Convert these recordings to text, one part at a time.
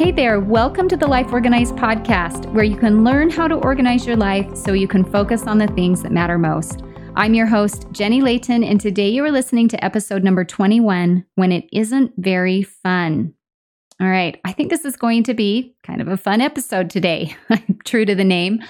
Hey there, welcome to the Life Organized podcast, where you can learn how to organize your life so you can focus on the things that matter most. I'm your host, Jenny Layton, and today you are listening to episode number 21 When It Isn't Very Fun. All right, I think this is going to be kind of a fun episode today, I'm true to the name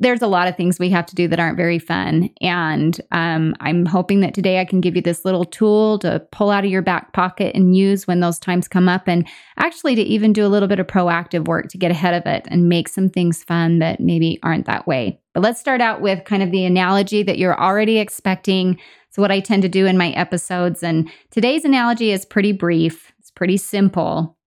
there's a lot of things we have to do that aren't very fun. And um, I'm hoping that today I can give you this little tool to pull out of your back pocket and use when those times come up, and actually to even do a little bit of proactive work to get ahead of it and make some things fun that maybe aren't that way. But let's start out with kind of the analogy that you're already expecting. So, what I tend to do in my episodes. And today's analogy is pretty brief, it's pretty simple.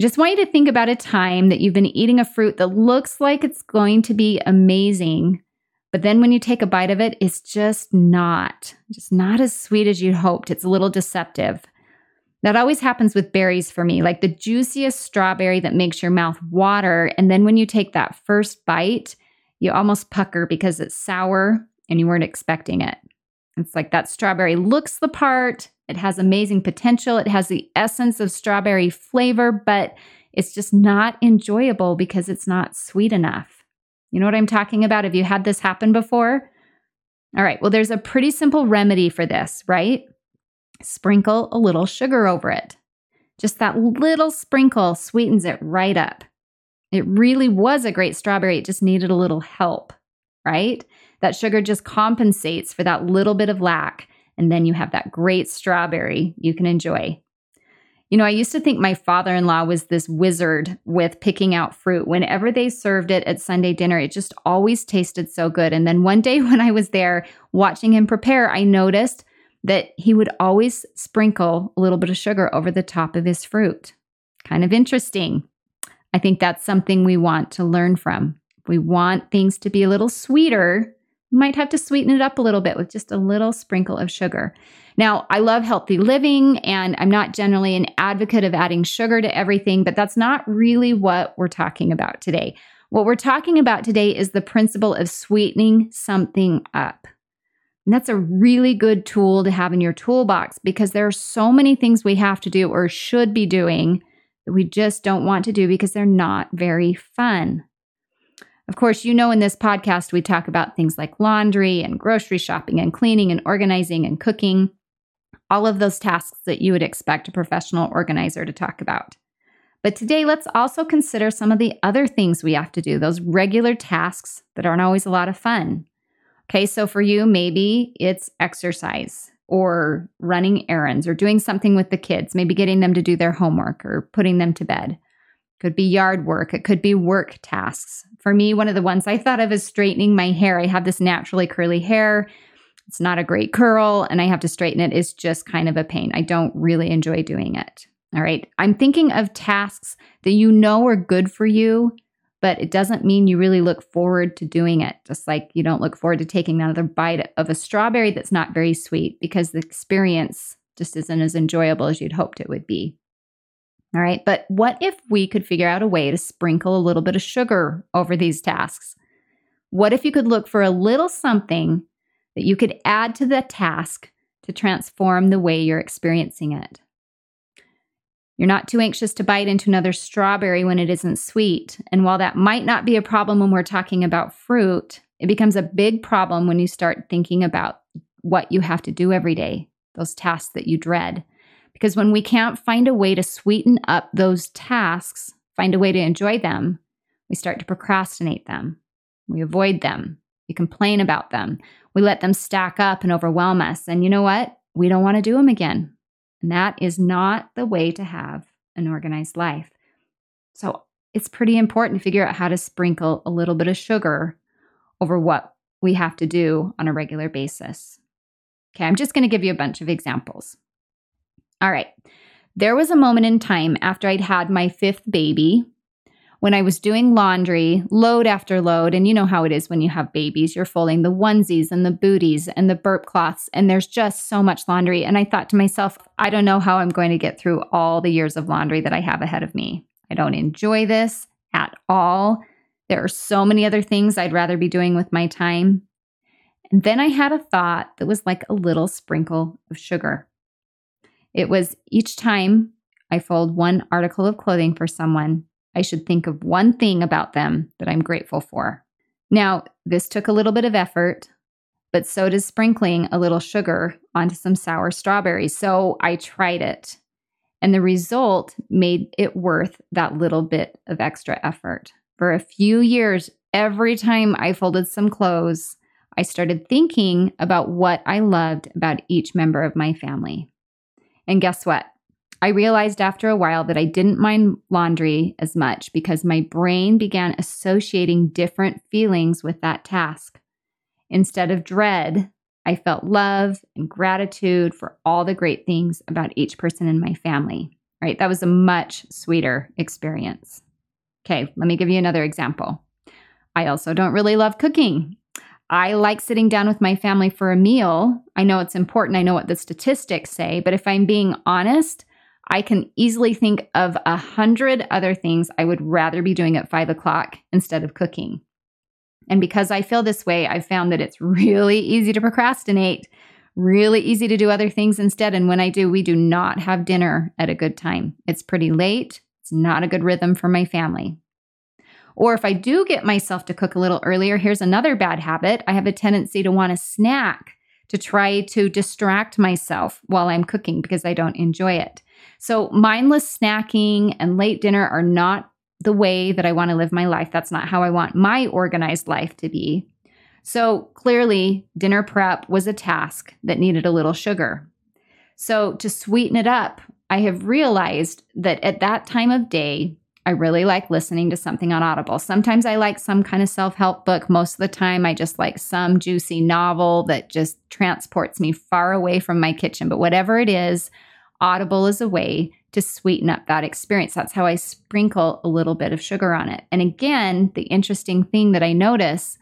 Just want you to think about a time that you've been eating a fruit that looks like it's going to be amazing, but then when you take a bite of it, it's just not, just not as sweet as you'd hoped. It's a little deceptive. That always happens with berries for me, like the juiciest strawberry that makes your mouth water. And then when you take that first bite, you almost pucker because it's sour and you weren't expecting it. It's like that strawberry looks the part, it has amazing potential. It has the essence of strawberry flavor, but it's just not enjoyable because it's not sweet enough. You know what I'm talking about? Have you had this happen before? All right, well, there's a pretty simple remedy for this, right? Sprinkle a little sugar over it. Just that little sprinkle sweetens it right up. It really was a great strawberry. It just needed a little help, right? That sugar just compensates for that little bit of lack. And then you have that great strawberry you can enjoy. You know, I used to think my father in law was this wizard with picking out fruit. Whenever they served it at Sunday dinner, it just always tasted so good. And then one day when I was there watching him prepare, I noticed that he would always sprinkle a little bit of sugar over the top of his fruit. Kind of interesting. I think that's something we want to learn from. If we want things to be a little sweeter, you might have to sweeten it up a little bit with just a little sprinkle of sugar. Now, I love healthy living and I'm not generally an advocate of adding sugar to everything, but that's not really what we're talking about today. What we're talking about today is the principle of sweetening something up. And that's a really good tool to have in your toolbox because there are so many things we have to do or should be doing that we just don't want to do because they're not very fun. Of course, you know, in this podcast, we talk about things like laundry and grocery shopping and cleaning and organizing and cooking, all of those tasks that you would expect a professional organizer to talk about. But today, let's also consider some of the other things we have to do, those regular tasks that aren't always a lot of fun. Okay, so for you, maybe it's exercise or running errands or doing something with the kids, maybe getting them to do their homework or putting them to bed could be yard work, it could be work tasks. For me, one of the ones I thought of is straightening my hair. I have this naturally curly hair. It's not a great curl, and I have to straighten it. It's just kind of a pain. I don't really enjoy doing it. All right. I'm thinking of tasks that you know are good for you, but it doesn't mean you really look forward to doing it. Just like you don't look forward to taking another bite of a strawberry that's not very sweet because the experience just isn't as enjoyable as you'd hoped it would be. All right. But what if we could figure out a way to sprinkle a little bit of sugar over these tasks? What if you could look for a little something that you could add to the task to transform the way you're experiencing it? You're not too anxious to bite into another strawberry when it isn't sweet. And while that might not be a problem when we're talking about fruit, it becomes a big problem when you start thinking about what you have to do every day, those tasks that you dread. Because when we can't find a way to sweeten up those tasks, find a way to enjoy them, we start to procrastinate them. We avoid them. We complain about them. We let them stack up and overwhelm us. And you know what? We don't want to do them again. And that is not the way to have an organized life. So it's pretty important to figure out how to sprinkle a little bit of sugar over what we have to do on a regular basis. Okay, I'm just going to give you a bunch of examples. All right. There was a moment in time after I'd had my fifth baby when I was doing laundry, load after load. And you know how it is when you have babies. You're folding the onesies and the booties and the burp cloths, and there's just so much laundry. And I thought to myself, I don't know how I'm going to get through all the years of laundry that I have ahead of me. I don't enjoy this at all. There are so many other things I'd rather be doing with my time. And then I had a thought that was like a little sprinkle of sugar. It was each time I fold one article of clothing for someone, I should think of one thing about them that I'm grateful for. Now, this took a little bit of effort, but so does sprinkling a little sugar onto some sour strawberries. So I tried it, and the result made it worth that little bit of extra effort. For a few years, every time I folded some clothes, I started thinking about what I loved about each member of my family. And guess what? I realized after a while that I didn't mind laundry as much because my brain began associating different feelings with that task. Instead of dread, I felt love and gratitude for all the great things about each person in my family. Right? That was a much sweeter experience. Okay, let me give you another example. I also don't really love cooking. I like sitting down with my family for a meal. I know it's important. I know what the statistics say, but if I'm being honest, I can easily think of a hundred other things I would rather be doing at five o'clock instead of cooking. And because I feel this way, I've found that it's really easy to procrastinate, really easy to do other things instead. And when I do, we do not have dinner at a good time. It's pretty late. It's not a good rhythm for my family. Or if I do get myself to cook a little earlier, here's another bad habit. I have a tendency to want a snack to try to distract myself while I'm cooking because I don't enjoy it. So, mindless snacking and late dinner are not the way that I want to live my life. That's not how I want my organized life to be. So, clearly, dinner prep was a task that needed a little sugar. So, to sweeten it up, I have realized that at that time of day, I really like listening to something on Audible. Sometimes I like some kind of self help book. Most of the time, I just like some juicy novel that just transports me far away from my kitchen. But whatever it is, Audible is a way to sweeten up that experience. That's how I sprinkle a little bit of sugar on it. And again, the interesting thing that I notice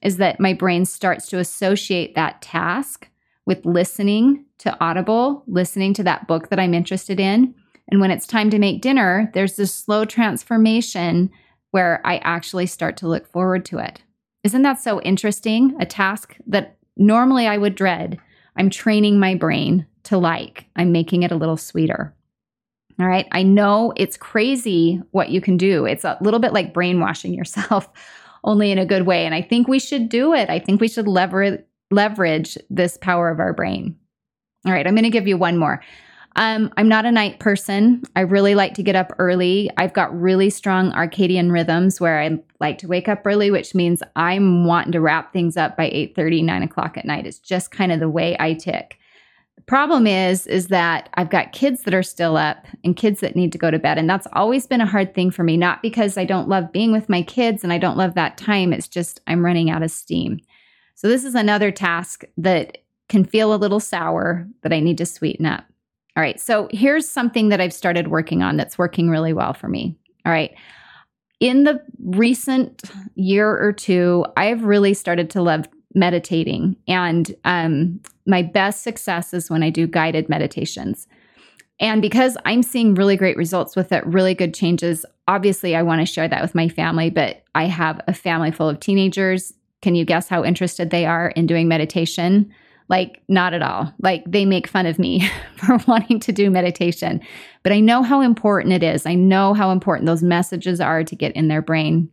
is that my brain starts to associate that task with listening to Audible, listening to that book that I'm interested in. And when it's time to make dinner, there's this slow transformation where I actually start to look forward to it. Isn't that so interesting? A task that normally I would dread, I'm training my brain to like. I'm making it a little sweeter. All right. I know it's crazy what you can do. It's a little bit like brainwashing yourself, only in a good way. And I think we should do it. I think we should lever- leverage this power of our brain. All right. I'm going to give you one more. Um, I'm not a night person. I really like to get up early. I've got really strong circadian rhythms where I like to wake up early, which means I'm wanting to wrap things up by 8 30, 9 o'clock at night. It's just kind of the way I tick. The problem is, is that I've got kids that are still up and kids that need to go to bed. And that's always been a hard thing for me, not because I don't love being with my kids and I don't love that time. It's just I'm running out of steam. So this is another task that can feel a little sour that I need to sweeten up. All right. So here's something that I've started working on that's working really well for me. All right. In the recent year or two, I've really started to love meditating. And um, my best success is when I do guided meditations. And because I'm seeing really great results with it, really good changes, obviously I want to share that with my family, but I have a family full of teenagers. Can you guess how interested they are in doing meditation? Like, not at all. Like, they make fun of me for wanting to do meditation. But I know how important it is. I know how important those messages are to get in their brain.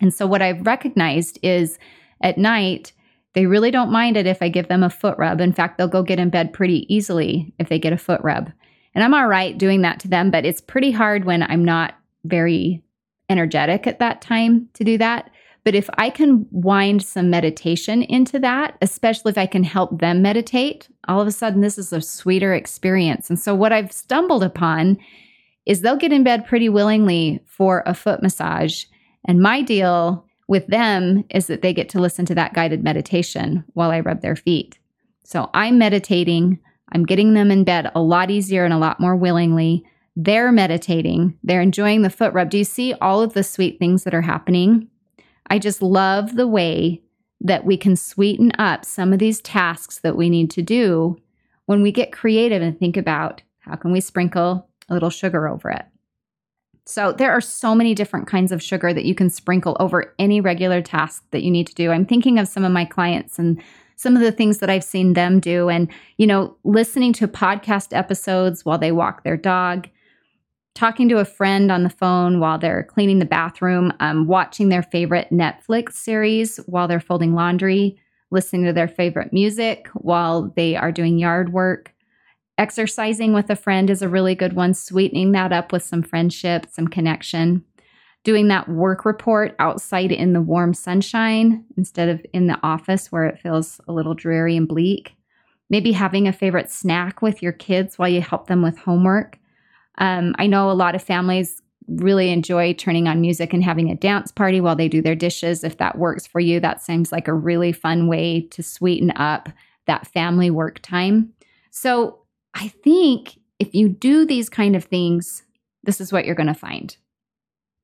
And so, what I've recognized is at night, they really don't mind it if I give them a foot rub. In fact, they'll go get in bed pretty easily if they get a foot rub. And I'm all right doing that to them, but it's pretty hard when I'm not very energetic at that time to do that. But if I can wind some meditation into that, especially if I can help them meditate, all of a sudden this is a sweeter experience. And so, what I've stumbled upon is they'll get in bed pretty willingly for a foot massage. And my deal with them is that they get to listen to that guided meditation while I rub their feet. So I'm meditating, I'm getting them in bed a lot easier and a lot more willingly. They're meditating, they're enjoying the foot rub. Do you see all of the sweet things that are happening? I just love the way that we can sweeten up some of these tasks that we need to do when we get creative and think about how can we sprinkle a little sugar over it. So there are so many different kinds of sugar that you can sprinkle over any regular task that you need to do. I'm thinking of some of my clients and some of the things that I've seen them do and you know listening to podcast episodes while they walk their dog talking to a friend on the phone while they're cleaning the bathroom, um, watching their favorite Netflix series while they're folding laundry, listening to their favorite music while they are doing yard work. Exercising with a friend is a really good one, sweetening that up with some friendship, some connection. Doing that work report outside in the warm sunshine instead of in the office where it feels a little dreary and bleak. Maybe having a favorite snack with your kids while you help them with homework. Um, I know a lot of families really enjoy turning on music and having a dance party while they do their dishes. If that works for you, that seems like a really fun way to sweeten up that family work time. So I think if you do these kind of things, this is what you're going to find.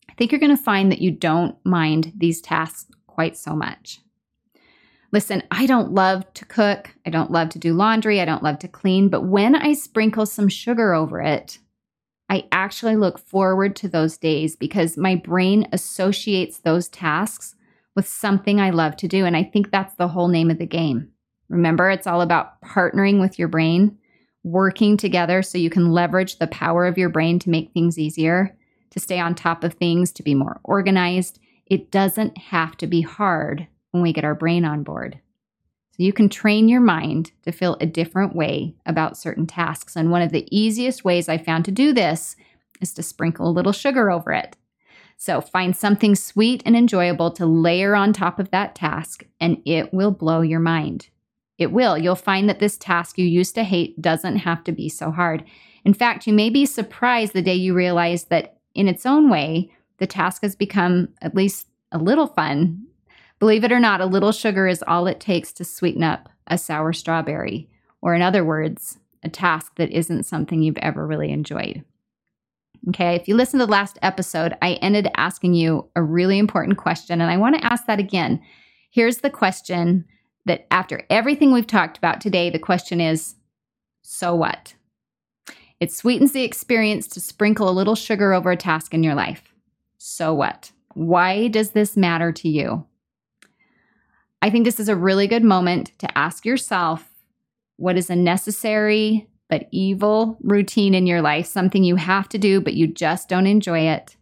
I think you're going to find that you don't mind these tasks quite so much. Listen, I don't love to cook. I don't love to do laundry. I don't love to clean. But when I sprinkle some sugar over it, I actually look forward to those days because my brain associates those tasks with something I love to do. And I think that's the whole name of the game. Remember, it's all about partnering with your brain, working together so you can leverage the power of your brain to make things easier, to stay on top of things, to be more organized. It doesn't have to be hard when we get our brain on board. So you can train your mind to feel a different way about certain tasks. And one of the easiest ways I found to do this is to sprinkle a little sugar over it. So find something sweet and enjoyable to layer on top of that task, and it will blow your mind. It will. You'll find that this task you used to hate doesn't have to be so hard. In fact, you may be surprised the day you realize that in its own way, the task has become at least a little fun Believe it or not, a little sugar is all it takes to sweeten up a sour strawberry, or in other words, a task that isn't something you've ever really enjoyed. Okay, if you listen to the last episode, I ended asking you a really important question, and I want to ask that again. Here's the question that after everything we've talked about today, the question is so what? It sweetens the experience to sprinkle a little sugar over a task in your life. So what? Why does this matter to you? I think this is a really good moment to ask yourself what is a necessary but evil routine in your life, something you have to do, but you just don't enjoy it.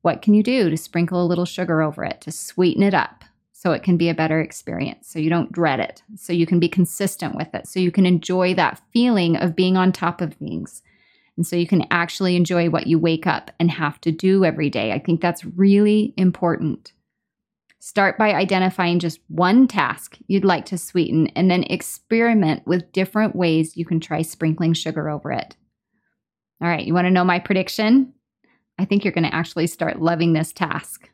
What can you do to sprinkle a little sugar over it, to sweeten it up so it can be a better experience, so you don't dread it, so you can be consistent with it, so you can enjoy that feeling of being on top of things? And so you can actually enjoy what you wake up and have to do every day. I think that's really important. Start by identifying just one task you'd like to sweeten and then experiment with different ways you can try sprinkling sugar over it. All right, you want to know my prediction? I think you're going to actually start loving this task.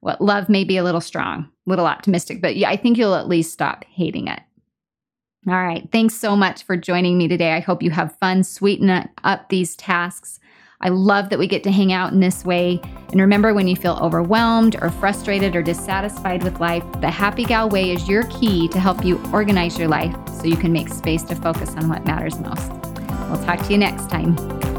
Well, love may be a little strong, a little optimistic, but yeah, I think you'll at least stop hating it. All right. Thanks so much for joining me today. I hope you have fun sweetening up these tasks. I love that we get to hang out in this way. And remember, when you feel overwhelmed or frustrated or dissatisfied with life, the Happy Gal Way is your key to help you organize your life so you can make space to focus on what matters most. We'll talk to you next time.